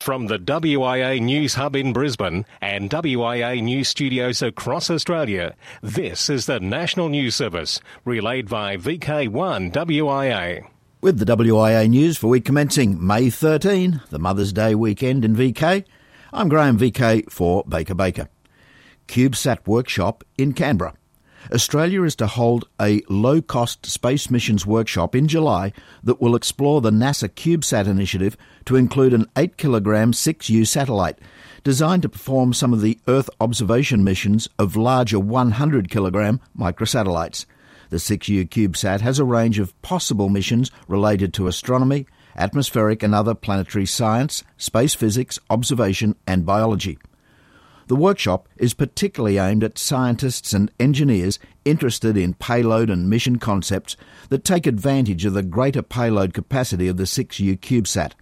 From the WIA News Hub in Brisbane and WIA News Studios across Australia, this is the National News Service, relayed by VK1 WIA. With the WIA news for week commencing May 13, the Mother's Day weekend in VK, I'm Graham VK for Baker Baker. CubeSat Workshop in Canberra. Australia is to hold a low cost space missions workshop in July that will explore the NASA CubeSat initiative to include an 8 kilogram 6U satellite designed to perform some of the Earth observation missions of larger 100 kilogram microsatellites. The 6U CubeSat has a range of possible missions related to astronomy, atmospheric and other planetary science, space physics, observation, and biology. The workshop is particularly aimed at scientists and engineers interested in payload and mission concepts that take advantage of the greater payload capacity of the 6U CubeSat.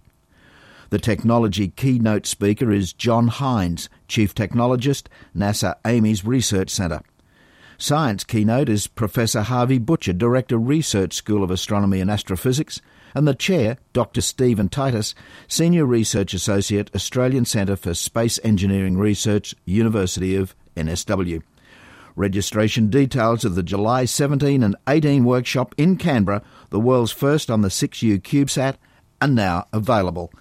The technology keynote speaker is John Hines, Chief Technologist, NASA Ames Research Centre. Science keynote is Professor Harvey Butcher, Director Research School of Astronomy and Astrophysics, and the chair, Dr. Stephen Tsitas, Senior Research Associate, Australian Centre for Space Engineering Research, University of NSW. Registration details of the July 17 and 18 workshop in Canberra, the world's first on the 6U CubeSat, are now available.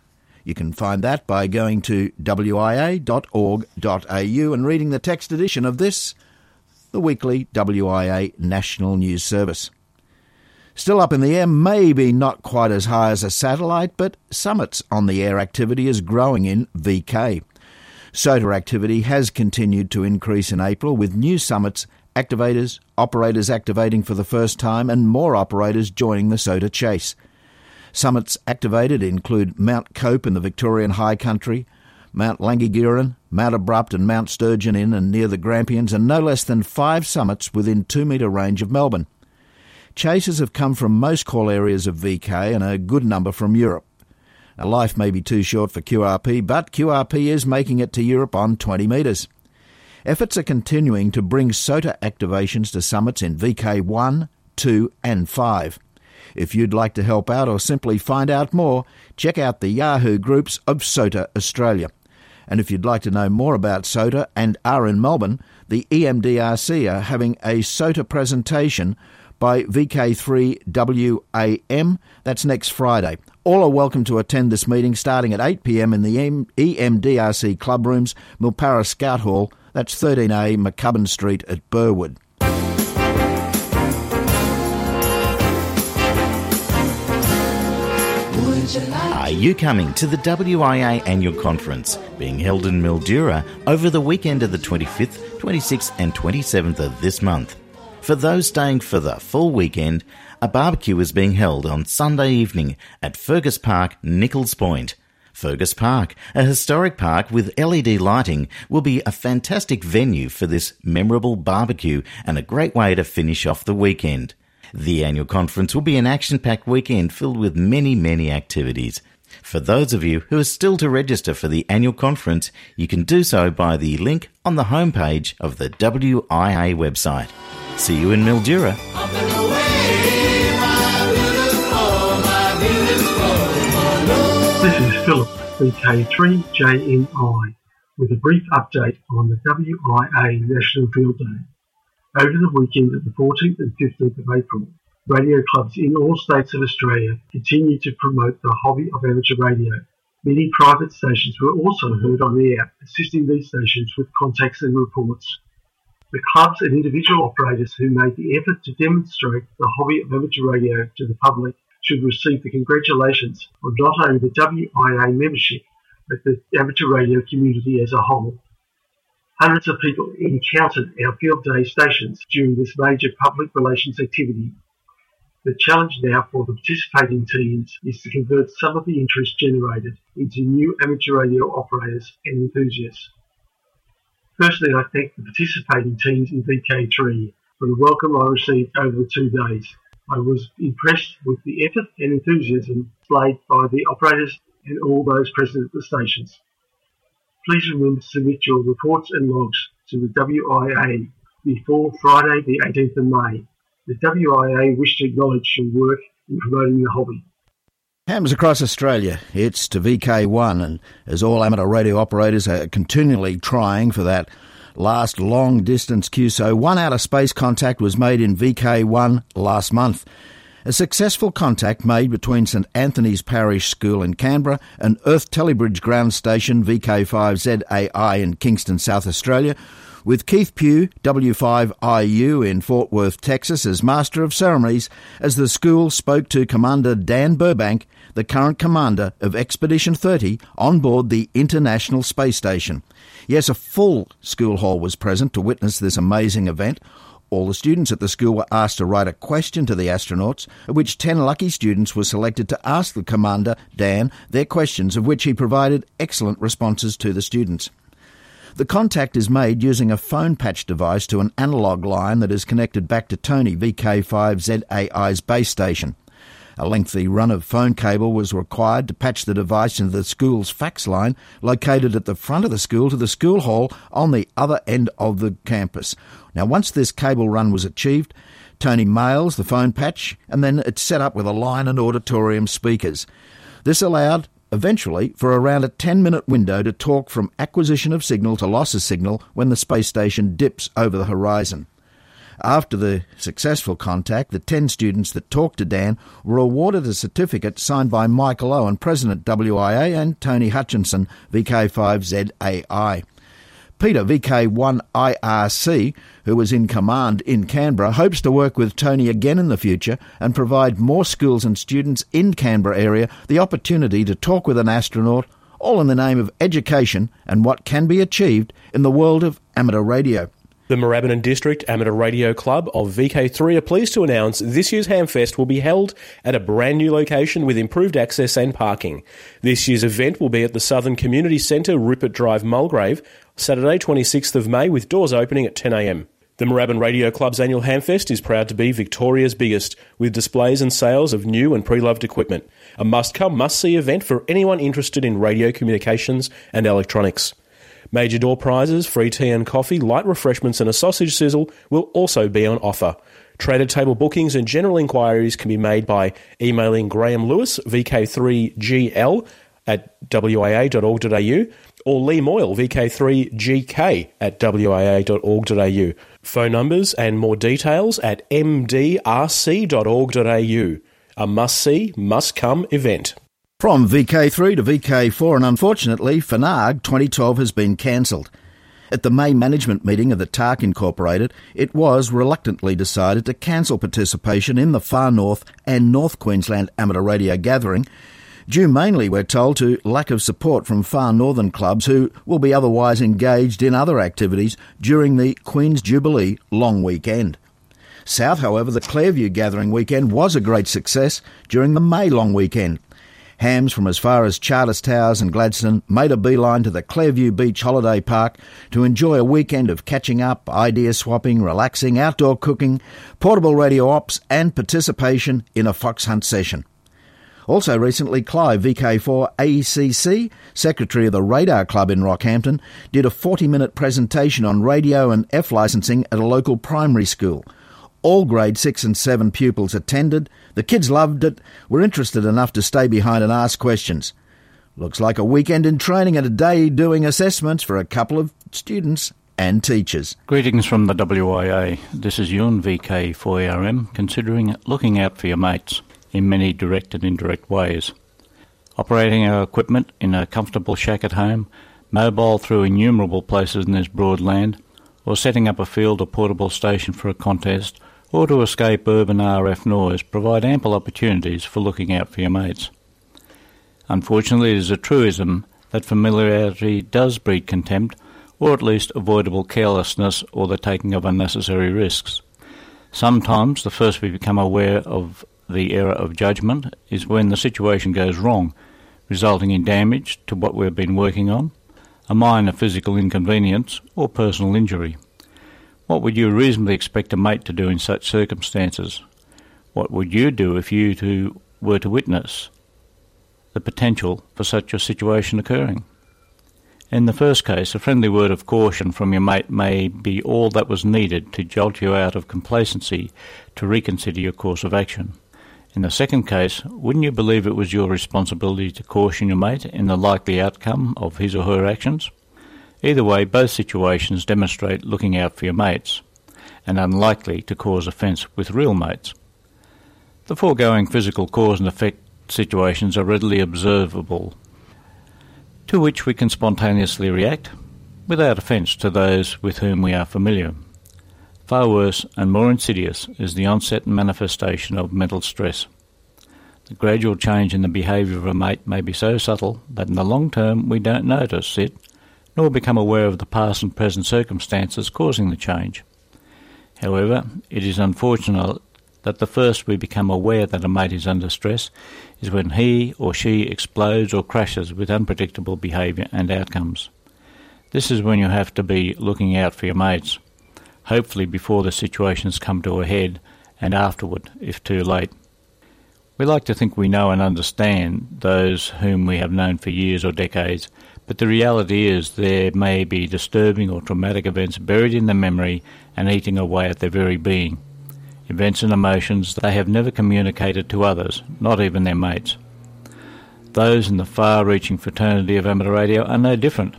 You can find that by going to wia.org.au and reading the text edition of this, the weekly WIA National News Service. Still up in the air, maybe not quite as high as a satellite, but summits on the air activity is growing in VK. SOTA activity has continued to increase in April with new summits, activators, operators activating for the first time, and more operators joining the SOTA chase. Summits activated include Mount Cope in the Victorian High Country, Mount Langi Ghiran, Mount Abrupt, and Mount Sturgeon in and near the Grampians, and no less than five summits within two metre range of Melbourne. Chasers have come from most call areas of VK and a good number from Europe. Now, life may be too short for QRP, but QRP is making it to Europe on 20 metres. Efforts are continuing to bring SOTA activations to summits in VK 1, 2, and 5. If you'd like to help out or simply find out more, check out the Yahoo groups of SOTA Australia. And if you'd like to know more about SOTA and are in Melbourne, the EMDRC are having a SOTA presentation by VK3WAM. That's next Friday. All are welcome to attend this meeting starting at 8pm in the EMDRC club rooms, Milpara Scout Hall. That's 13A McCubbin Street at Burwood. Are you coming to the WIA annual conference being held in Mildura over the weekend of the 25th, 26th, and 27th of this month? For those staying for the full weekend, a barbecue is being held on Sunday evening at Fergus Park, Nichols Point. Fergus Park, a historic park with LED lighting, will be a fantastic venue for this memorable barbecue and a great way to finish off the weekend. The annual conference will be an action packed weekend filled with many, many activities. For those of you who are still to register for the annual conference, you can do so by the link on the homepage of the WIA website. See you in Mildura. This is Philip, VK3JNI, with a brief update on the WIA National Field Day. Over the weekend of the 14th and 15th of April, radio clubs in all states of Australia continue to promote the hobby of amateur radio. Many private stations were also heard on air, assisting these stations with contacts and reports. The clubs and individual operators who made the effort to demonstrate the hobby of amateur radio to the public should receive the congratulations of not only the WIA membership, but the amateur radio community as a whole. Hundreds of people encountered our field day stations during this major public relations activity. The challenge now for the participating teams is to convert some of the interest generated into new amateur radio operators and enthusiasts. Firstly, I thank the participating teams in VK3 for the welcome I received over the two days. I was impressed with the effort and enthusiasm displayed by the operators and all those present at the stations. Please remember to submit your reports and logs to the WIA before Friday the 18th of May. The WIA wish to acknowledge your work in promoting the hobby. Hams across Australia, it's to VK1, and as all amateur radio operators are continually trying for that last long distance QSO, one out of space contact was made in VK1 last month. A successful contact made between St Anthony's Parish School in Canberra and Earth Telebridge Ground Station VK5ZAI in Kingston, South Australia, with Keith Pugh, W5IU in Fort Worth, Texas, as Master of Ceremonies, as the school spoke to Commander Dan Burbank, the current commander of Expedition 30, on board the International Space Station. Yes, a full school hall was present to witness this amazing event. All the students at the school were asked to write a question to the astronauts, of which 10 lucky students were selected to ask the commander, Dan, their questions, of which he provided excellent responses to the students. The contact is made using a phone patch device to an analogue line that is connected back to Tony VK5ZAI's base station. A lengthy run of phone cable was required to patch the device into the school's fax line located at the front of the school to the school hall on the other end of the campus. Now, once this cable run was achieved, Tony mails the phone patch and then it's set up with a line and auditorium speakers. This allowed eventually for around a 10 minute window to talk from acquisition of signal to loss of signal when the space station dips over the horizon. After the successful contact, the 10 students that talked to Dan were awarded a certificate signed by Michael Owen, President WIA, and Tony Hutchinson, VK5ZAI. Peter, VK1IRC, who was in command in Canberra, hopes to work with Tony again in the future and provide more schools and students in Canberra area the opportunity to talk with an astronaut, all in the name of education and what can be achieved in the world of amateur radio. The Moorabbin District Amateur Radio Club of VK3 are pleased to announce this year's Hamfest will be held at a brand new location with improved access and parking. This year's event will be at the Southern Community Centre, Rupert Drive, Mulgrave, Saturday, 26th of May, with doors opening at 10am. The Moorabbin Radio Club's annual Hamfest is proud to be Victoria's biggest, with displays and sales of new and pre-loved equipment. A must-come, must-see event for anyone interested in radio communications and electronics. Major door prizes, free tea and coffee, light refreshments, and a sausage sizzle will also be on offer. Traded table bookings and general inquiries can be made by emailing Graham Lewis, VK3GL, at wia.org.au, or Lee Moyle, VK3GK, at wia.org.au. Phone numbers and more details at mdrc.org.au. A must see, must come event. From VK3 to VK4, and unfortunately, FNARG 2012 has been cancelled. At the May management meeting of the TARC Incorporated, it was reluctantly decided to cancel participation in the Far North and North Queensland amateur radio gathering, due mainly, we're told, to lack of support from far northern clubs who will be otherwise engaged in other activities during the Queen's Jubilee long weekend. South, however, the Clairview gathering weekend was a great success during the May long weekend. Hams from as far as Charters Towers and Gladstone made a beeline to the Clairview Beach Holiday Park to enjoy a weekend of catching up, idea swapping, relaxing, outdoor cooking, portable radio ops, and participation in a fox hunt session. Also recently, Clive VK4 ACC, Secretary of the Radar Club in Rockhampton, did a 40 minute presentation on radio and F licensing at a local primary school. All grade 6 and 7 pupils attended. The kids loved it, were interested enough to stay behind and ask questions. Looks like a weekend in training and a day doing assessments for a couple of students and teachers. Greetings from the WIA. This is Ewan VK4RM, considering looking out for your mates in many direct and indirect ways. Operating our equipment in a comfortable shack at home, mobile through innumerable places in this broad land, or setting up a field or portable station for a contest, or to escape urban RF noise provide ample opportunities for looking out for your mates. Unfortunately, it is a truism that familiarity does breed contempt, or at least avoidable carelessness or the taking of unnecessary risks. Sometimes the first we become aware of the error of judgment is when the situation goes wrong, resulting in damage to what we've been working on, a minor physical inconvenience, or personal injury. What would you reasonably expect a mate to do in such circumstances? What would you do if you two were to witness the potential for such a situation occurring? In the first case, a friendly word of caution from your mate may be all that was needed to jolt you out of complacency to reconsider your course of action. In the second case, wouldn't you believe it was your responsibility to caution your mate in the likely outcome of his or her actions? Either way, both situations demonstrate looking out for your mates, and unlikely to cause offence with real mates. The foregoing physical cause and effect situations are readily observable, to which we can spontaneously react, without offence to those with whom we are familiar. Far worse and more insidious is the onset and manifestation of mental stress. The gradual change in the behaviour of a mate may be so subtle that in the long term we don't notice it nor become aware of the past and present circumstances causing the change. However, it is unfortunate that the first we become aware that a mate is under stress is when he or she explodes or crashes with unpredictable behaviour and outcomes. This is when you have to be looking out for your mates, hopefully before the situations come to a head and afterward, if too late. We like to think we know and understand those whom we have known for years or decades, but the reality is there may be disturbing or traumatic events buried in the memory and eating away at their very being. Events and emotions they have never communicated to others, not even their mates. Those in the far reaching fraternity of amateur radio are no different.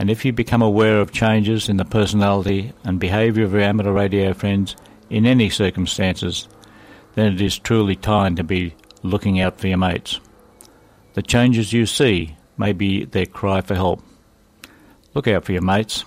And if you become aware of changes in the personality and behaviour of your amateur radio friends in any circumstances, then it is truly time to be looking out for your mates. The changes you see may be their cry for help. Look out for your mates.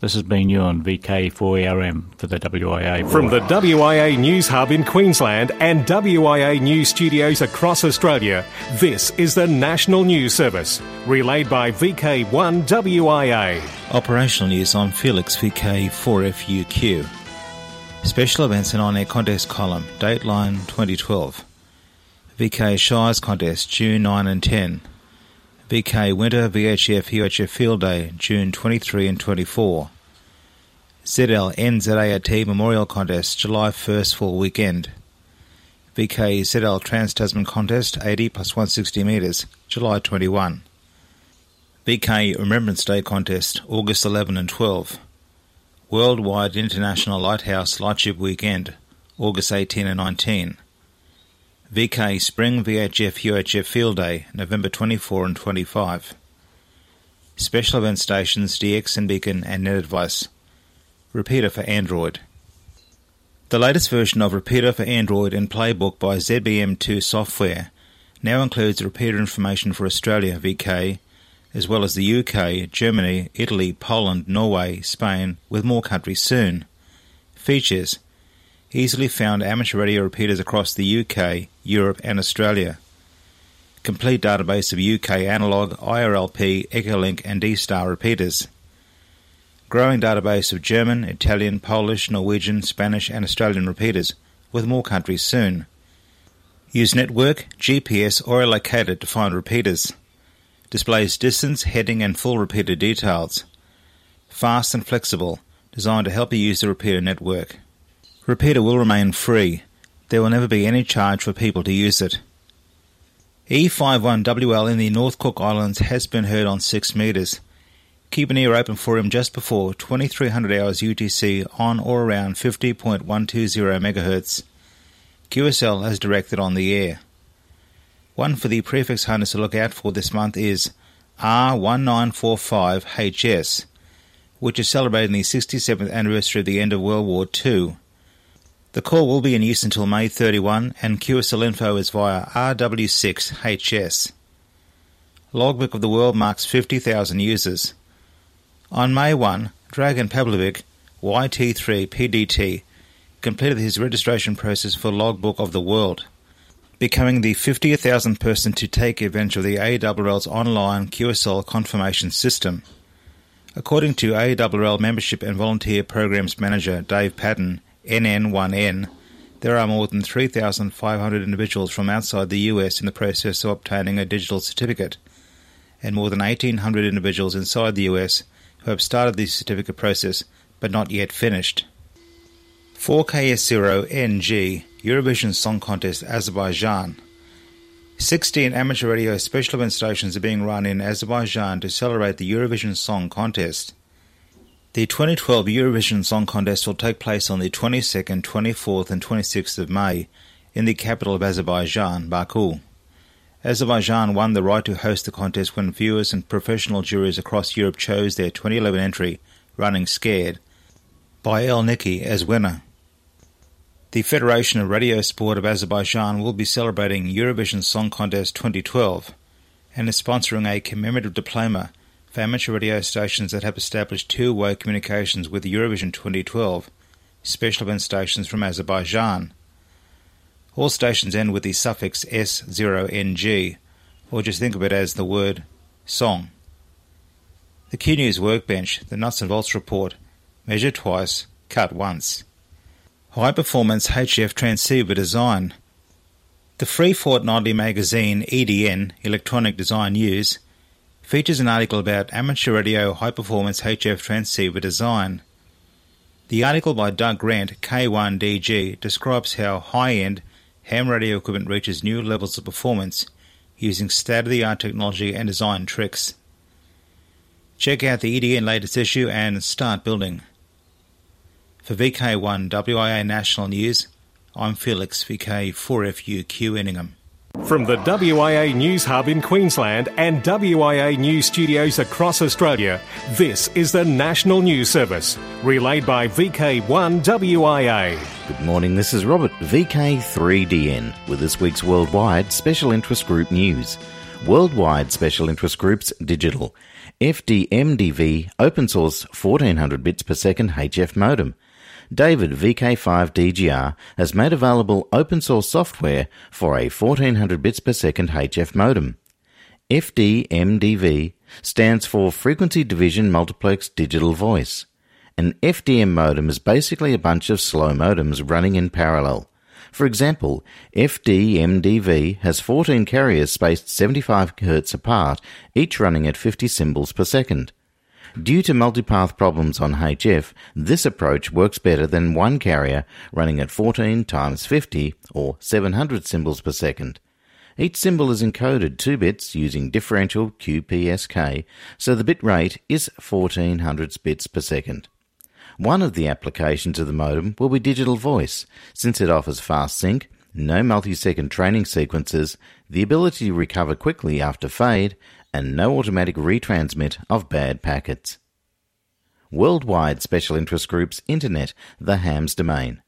This has been Ewan VK4ERM for the WIA. From the WIA News Hub in Queensland and WIA News Studios across Australia, this is the National News Service, relayed by VK1 WIA. Operational news on Felix VK4FUQ. Special events and on-air contest column, Dateline 2012. VK Shires contest, June 9 and 10. VK Winter VHF UHF Field Day, June 23 and 24. ZL NZART Memorial Contest, July 1st full weekend. VK ZL Trans Tasman Contest, 80 plus 160 metres, July 21. VK Remembrance Day Contest, August 11 and 12. Worldwide International Lighthouse Lightship Weekend, August 18 and 19. VK Spring VHF UHF Field Day, November 24 and 25. Special event stations DX and Beacon and Net Advice. Repeater for Android. The latest version of Repeater for Android and Playbook by ZBM2 Software now includes repeater information for Australia VK, as well as the UK, Germany, Italy, Poland, Norway, Spain, with more countries soon. Features easily found amateur radio repeaters across the UK, Europe, and Australia. Complete database of UK analog, IRLP, Echolink, and D-Star repeaters. Growing database of German, Italian, Polish, Norwegian, Spanish, and Australian repeaters, with more countries soon. Use network, GPS, or a locator to find repeaters. Displays distance, heading, and full repeater details. Fast and flexible, designed to help you use the repeater network. Repeater will remain free. There will never be any charge for people to use it. E51WL in the North Cook Islands has been heard on 6 metres. Keep an ear open for him just before 2300 hours UTC on or around 50.120 MHz. QSL has directed on the air. One for the prefix hunters to look out for this month is R1945HS, which is celebrating the 67th anniversary of the end of World War II. The call will be in use until May 31 and QSL info is via RW6HS. Logbook of the World marks 50,000 users. On May 1, Dragan Pavlovic, YT3 PDT, completed his registration process for Logbook of the World, becoming the 50,000th person to take advantage of the ARRL's online QSL confirmation system. According to AWL Membership and Volunteer Programs Manager Dave Patton, NN1N, there are more than 3,500 individuals from outside the US in the process of obtaining a digital certificate, and more than 1,800 individuals inside the US who have started the certificate process but not yet finished. 4KS0NG Eurovision Song Contest Azerbaijan 16 amateur radio special event stations are being run in Azerbaijan to celebrate the Eurovision Song Contest. The 2012 Eurovision Song Contest will take place on the 22nd, 24th, and 26th of May in the capital of Azerbaijan, Baku. Azerbaijan won the right to host the contest when viewers and professional juries across Europe chose their 2011 entry, Running Scared, by El Niki as winner. The Federation of Radio Sport of Azerbaijan will be celebrating Eurovision Song Contest 2012 and is sponsoring a commemorative diploma for amateur radio stations that have established two-way communications with Eurovision 2012 special event stations from Azerbaijan. All stations end with the suffix S0NG, or just think of it as the word song. The Q News Workbench, the Nuts and Bolts Report, measure twice, cut once. High Performance HF Transceiver Design. The free fortnightly magazine EDN, Electronic Design News, features an article about amateur radio high performance HF transceiver design. The article by Doug Grant, K1DG, describes how high end ham radio equipment reaches new levels of performance using state-of-the-art technology and design tricks. Check out the EDN latest issue and start building. For VK1 WIA National News, I'm Felix VK4FUQ in Ingham. From the WIA News Hub in Queensland and WIA News Studios across Australia, this is the National News Service, relayed by VK1 WIA. Good morning, this is Robert, VK3DN, with this week's Worldwide Special Interest Group news. Worldwide Special Interest Groups Digital. FDMDV Open Source 1400 bits per second HF modem. David VK5DGR has made available open source software for a 1400 bits per second HF modem. FDMDV stands for Frequency Division Multiplex Digital Voice. An FDM modem is basically a bunch of slow modems running in parallel. For example, FDMDV has 14 carriers spaced 75 Hz apart, each running at 50 symbols per second. Due to multipath problems on HF, this approach works better than one carrier running at 14 times 50 or 700 symbols per second. Each symbol is encoded 2 bits using differential QPSK, so the bit rate is 1400 bits per second. One of the applications of the modem will be digital voice, since it offers fast sync, no multi-second training sequences, the ability to recover quickly after fade, and no automatic retransmit of bad packets. Worldwide Special Interest Group's Internet, the HAMS domain.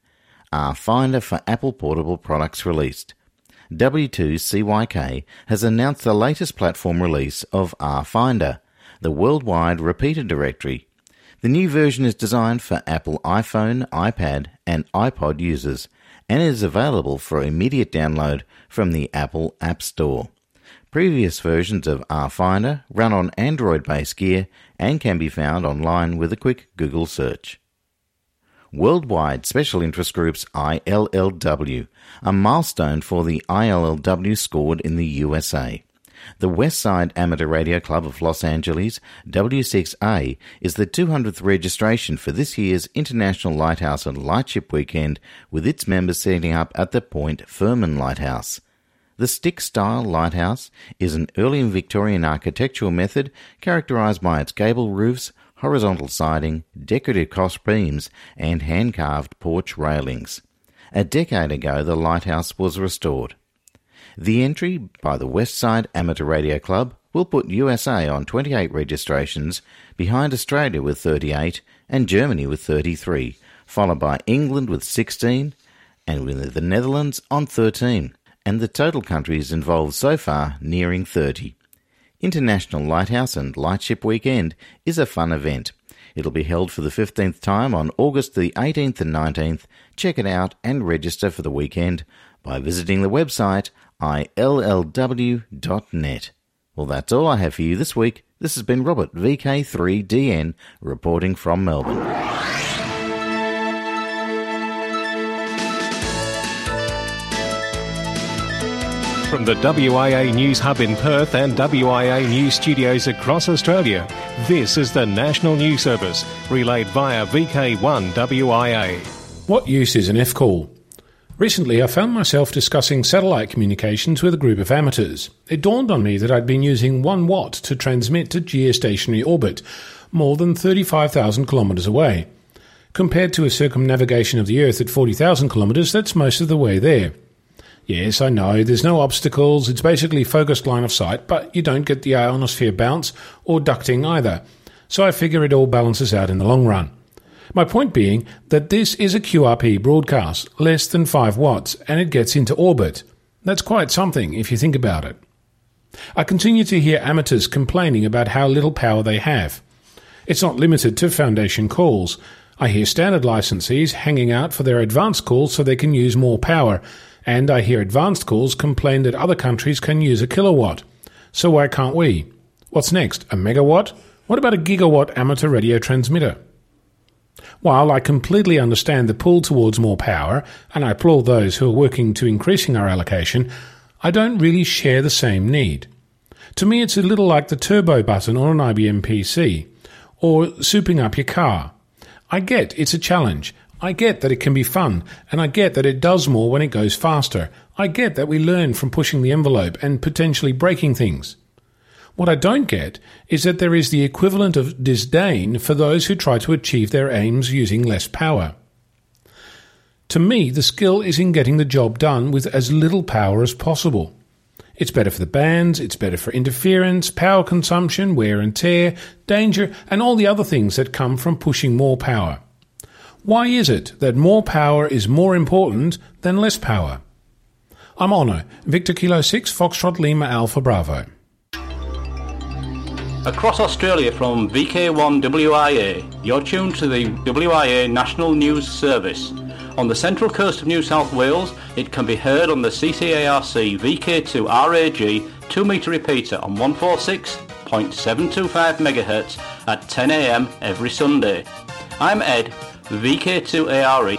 R-Finder for Apple portable products released. W2CYK has announced the latest platform release of R-Finder, the worldwide repeater directory. The new version is designed for Apple iPhone, iPad, and iPod users and is available for immediate download from the Apple App Store. Previous versions of RFinder run on Android based gear and can be found online with a quick Google search. Worldwide Special Interest Groups ILLW, a milestone for the ILLW scored in the USA. The Westside Amateur Radio Club of Los Angeles, W6A, is the 200th registration for this year's International Lighthouse and Lightship Weekend, with its members setting up at the Point Fermin Lighthouse. The stick style lighthouse is an early Victorian architectural method characterised by its gable roofs, horizontal siding, decorative cross beams, and hand carved porch railings. A decade ago, the lighthouse was restored. The entry by the Westside Amateur Radio Club will put USA on 28 registrations, behind Australia with 38 and Germany with 33, followed by England with 16 and with the Netherlands on 13 and the total countries involved so far nearing 30. International Lighthouse and Lightship Weekend is a fun event. It'll be held for the 15th time on August the 18th and 19th. Check it out and register for the weekend by visiting the website illw.net. Well, that's all I have for you this week. This has been Robert, VK3DN, reporting from Melbourne. From the WIA News Hub in Perth and WIA News Studios across Australia, this is the National News Service, relayed via VK1 WIA. What use is an F call? Recently, I found myself discussing satellite communications with a group of amateurs. It dawned on me that I'd been using 1 watt to transmit to geostationary orbit, more than 35,000 kilometres away. Compared to a circumnavigation of the Earth at 40,000 kilometres, that's most of the way there. Yes, I know, there's no obstacles, it's basically focused line of sight, but you don't get the ionosphere bounce or ducting either. So I figure it all balances out in the long run. My point being that this is a QRP broadcast, less than 5 watts, and it gets into orbit. That's quite something if you think about it. I continue to hear amateurs complaining about how little power they have. It's not limited to Foundation calls. I hear standard licensees hanging out for their advanced calls so they can use more power, and I hear advanced calls complain that other countries can use a kilowatt. So why can't we? What's next? A megawatt? What about a gigawatt amateur radio transmitter? While I completely understand the pull towards more power, and I applaud those who are working to increasing our allocation, I don't really share the same need. To me, it's a little like the turbo button on an IBM PC, or souping up your car. I get it's a challenge. I get that it can be fun, and I get that it does more when it goes faster. I get that we learn from pushing the envelope and potentially breaking things. What I don't get is that there is the equivalent of disdain for those who try to achieve their aims using less power. To me, the skill is in getting the job done with as little power as possible. It's better for the bands, it's better for interference, power consumption, wear and tear, danger, and all the other things that come from pushing more power. Why is it that more power is more important than less power? I'm Onno, Victor Kilo 6, Foxtrot Lima Alpha Bravo. Across Australia from VK1WIA, you're tuned to the WIA National News Service. On the central coast of New South Wales, it can be heard on the CCARC VK2 RAG 2 metre repeater on 146.725 MHz at 10am every Sunday. I'm Ed, VK2ARE.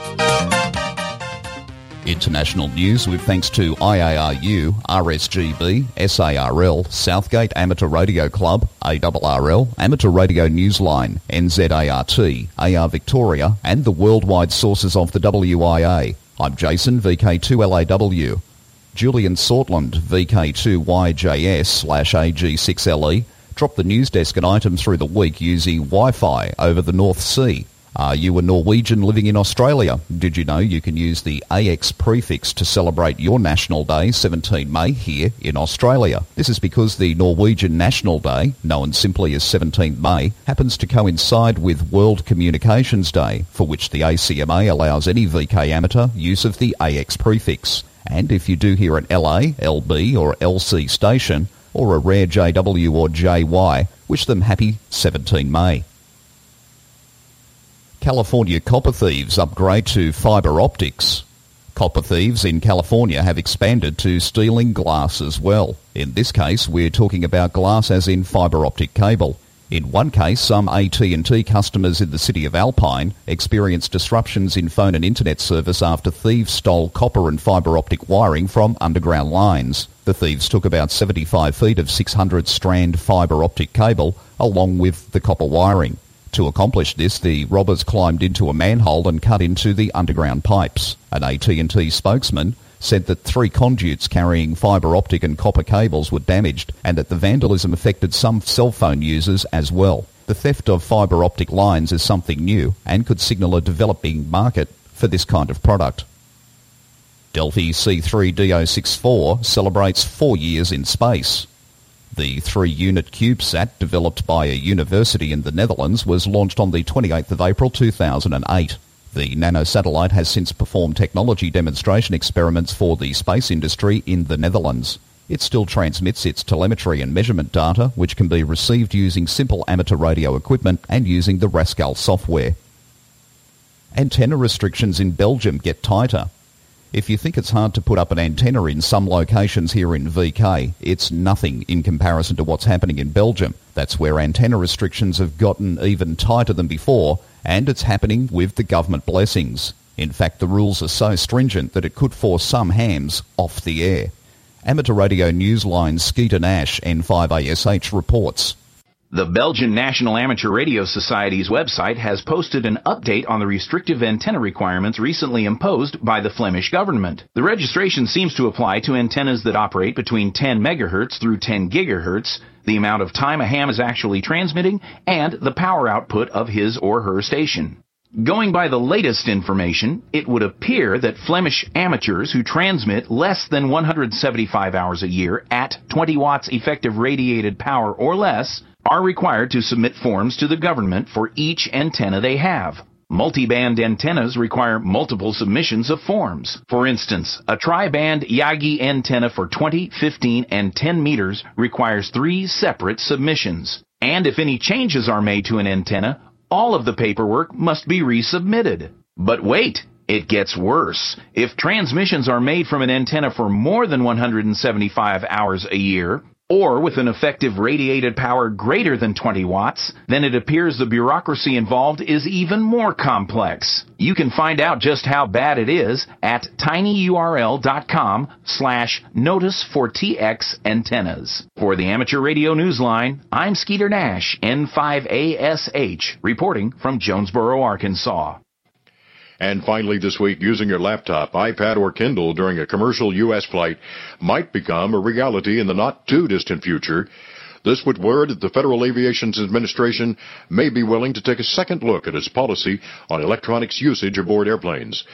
International news with thanks to IARU, RSGB, SARL, Southgate Amateur Radio Club, ARRL, Amateur Radio Newsline, NZART, AR Victoria, and the worldwide sources of the WIA. I'm Jason, VK2LAW. Julian Sortland, VK2YJS slash AG6LE, dropped the news desk and items through the week using Wi-Fi over the North Sea. Are you a Norwegian living in Australia? Did you know you can use the AX prefix to celebrate your National Day, 17 May, here in Australia? This is because the Norwegian National Day, known simply as 17 May, happens to coincide with World Communications Day, for which the ACMA allows any VK amateur use of the AX prefix. And if you do hear an LA, LB or LC station, or a rare JW or JY, wish them happy 17 May. California copper thieves upgrade to fibre optics. Copper thieves in California have expanded to stealing glass as well. In this case, we're talking about glass as in fibre optic cable. In one case, some AT&T customers in the city of Alpine experienced disruptions in phone and internet service after thieves stole copper and fibre optic wiring from underground lines. The thieves took about 75 feet of 600 strand fibre optic cable along with the copper wiring. To accomplish this, the robbers climbed into a manhole and cut into the underground pipes. An AT&T spokesman said that three conduits carrying fibre optic and copper cables were damaged and that the vandalism affected some cell phone users as well. The theft of fibre optic lines is something new and could signal a developing market for this kind of product. Delfi C3DO64 celebrates four years in space. The three-unit CubeSat, developed by a university in the Netherlands, was launched on the 28th of April 2008. The nanosatellite has since performed technology demonstration experiments for the space industry in the Netherlands. It still transmits its telemetry and measurement data, which can be received using simple amateur radio equipment and using the Rascal software. Antenna restrictions in Belgium get tighter. If you think it's hard to put up an antenna in some locations here in VK, it's nothing in comparison to what's happening in Belgium. That's where antenna restrictions have gotten even tighter than before, and it's happening with the government blessings. In fact, the rules are so stringent that it could force some hams off the air. Amateur radio newsline Skeeter Nash, N5ASH, reports. The Belgian National Amateur Radio Society's website has posted an update on the restrictive antenna requirements recently imposed by the Flemish government. The registration seems to apply to antennas that operate between 10 MHz through 10 GHz, the amount of time a ham is actually transmitting, and the power output of his or her station. Going by the latest information, it would appear that Flemish amateurs who transmit less than 175 hours a year at 20 watts effective radiated power or less are required to submit forms to the government for each antenna they have. Multi-band antennas require multiple submissions of forms. For instance, a tri-band Yagi antenna for 20, 15, and 10 meters requires three separate submissions. And if any changes are made to an antenna, all of the paperwork must be resubmitted. But wait, it gets worse. If transmissions are made from an antenna for more than 175 hours a year, or with an effective radiated power greater than 20 watts, then it appears the bureaucracy involved is even more complex. You can find out just how bad it is at tinyurl.com slash notice for TX antennas. For the Amateur Radio Newsline, I'm Skeeter Nash, N5ASH, reporting from Jonesboro, Arkansas. And finally this week, using your laptop, iPad, or Kindle during a commercial U.S. flight might become a reality in the not too distant future. This would word that the Federal Aviation Administration may be willing to take a second look at its policy on electronics usage aboard airplanes.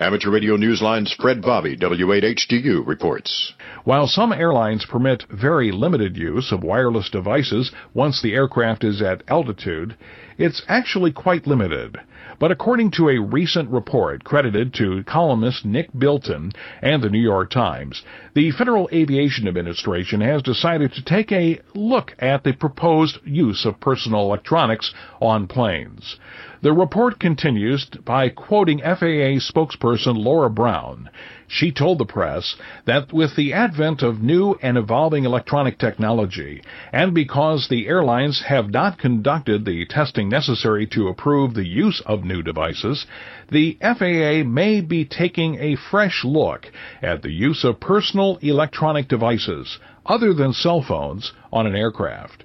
Amateur Radio Newsline's Fred Vobbe, W8HDU, reports. While some airlines permit very limited use of wireless devices once the aircraft is at altitude, it's actually quite limited. But according to a recent report credited to columnist Nick Bilton and the New York Times, the Federal Aviation Administration has decided to take a look at the proposed use of personal electronics on planes. The report continues by quoting FAA spokesperson Laura Brown. She told the press that with the advent of new and evolving electronic technology, and because the airlines have not conducted the testing necessary to approve the use of new devices, the FAA may be taking a fresh look at the use of personal electronic devices, other than cell phones, on an aircraft.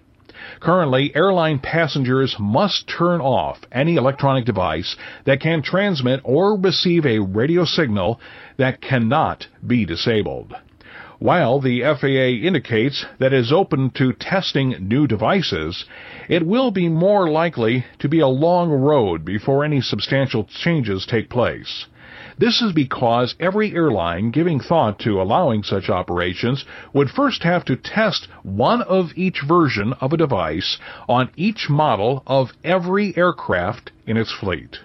Currently, airline passengers must turn off any electronic device that can transmit or receive a radio signal that cannot be disabled. While the FAA indicates that it is open to testing new devices, it will be more likely to be a long road before any substantial changes take place. This is because every airline giving thought to allowing such operations would first have to test one of each version of a device on each model of every aircraft in its fleet.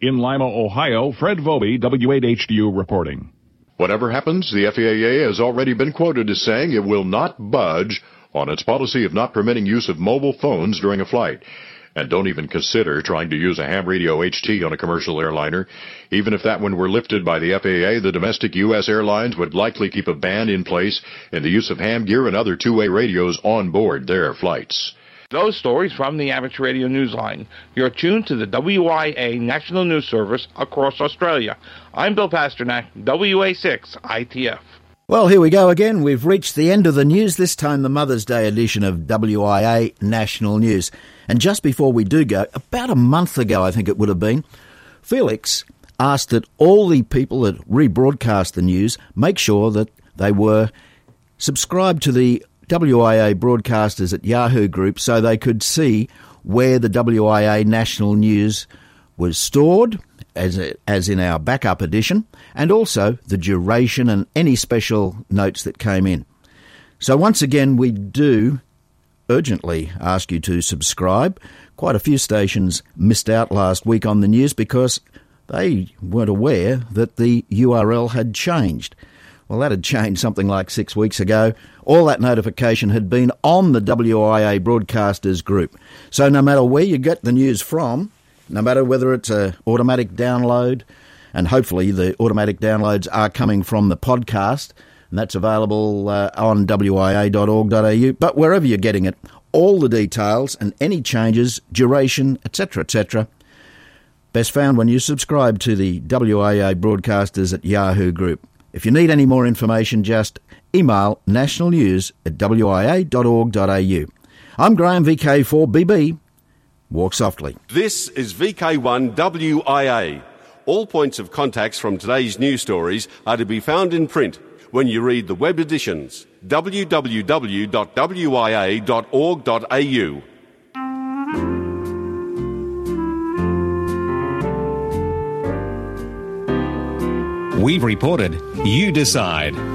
In Lima, Ohio, Fred Vobbe, W8HDU reporting. Whatever happens, the FAA has already been quoted as saying it will not budge on its policy of not permitting use of mobile phones during a flight. And don't even consider trying to use a ham radio HT on a commercial airliner. Even if that one were lifted by the FAA, the domestic U.S. airlines would likely keep a ban in place in the use of ham gear and other two-way radios on board their flights. Those stories from the Amateur Radio Newsline. You're tuned to the WIA National News Service across Australia. I'm Bill Pasternak, WA6 ITF. Well, here we go again. We've reached the end of the news, this time the Mother's Day edition of WIA National News. And just before we do go, about a month ago, I think it would have been, Felix asked that all the people that rebroadcast the news make sure that they were subscribed to the WIA broadcasters at Yahoo Group so they could see where the WIA National News was stored as, as in our backup edition, and also the duration and any special notes that came in. So, once again, we do urgently ask you to subscribe. Quite a few stations missed out last week on the news because they weren't aware that the URL had changed. Well, that had changed something like six weeks ago. All that notification had been on the WIA Broadcasters group. So, no matter where you get the news from, no matter whether it's an automatic download, and hopefully the automatic downloads are coming from the podcast, and that's available uh, on wia.org.au. But wherever you're getting it, all the details and any changes, duration, etc., etc., best found when you subscribe to the WIA broadcasters at Yahoo Group. If you need any more information, just email nationalnews at wia.org.au. I'm Graham VK4BB. Walk softly. This is VK1WIA. All points of contacts from today's news stories are to be found in print when you read the web editions www.wia.org.au. We've reported You Decide.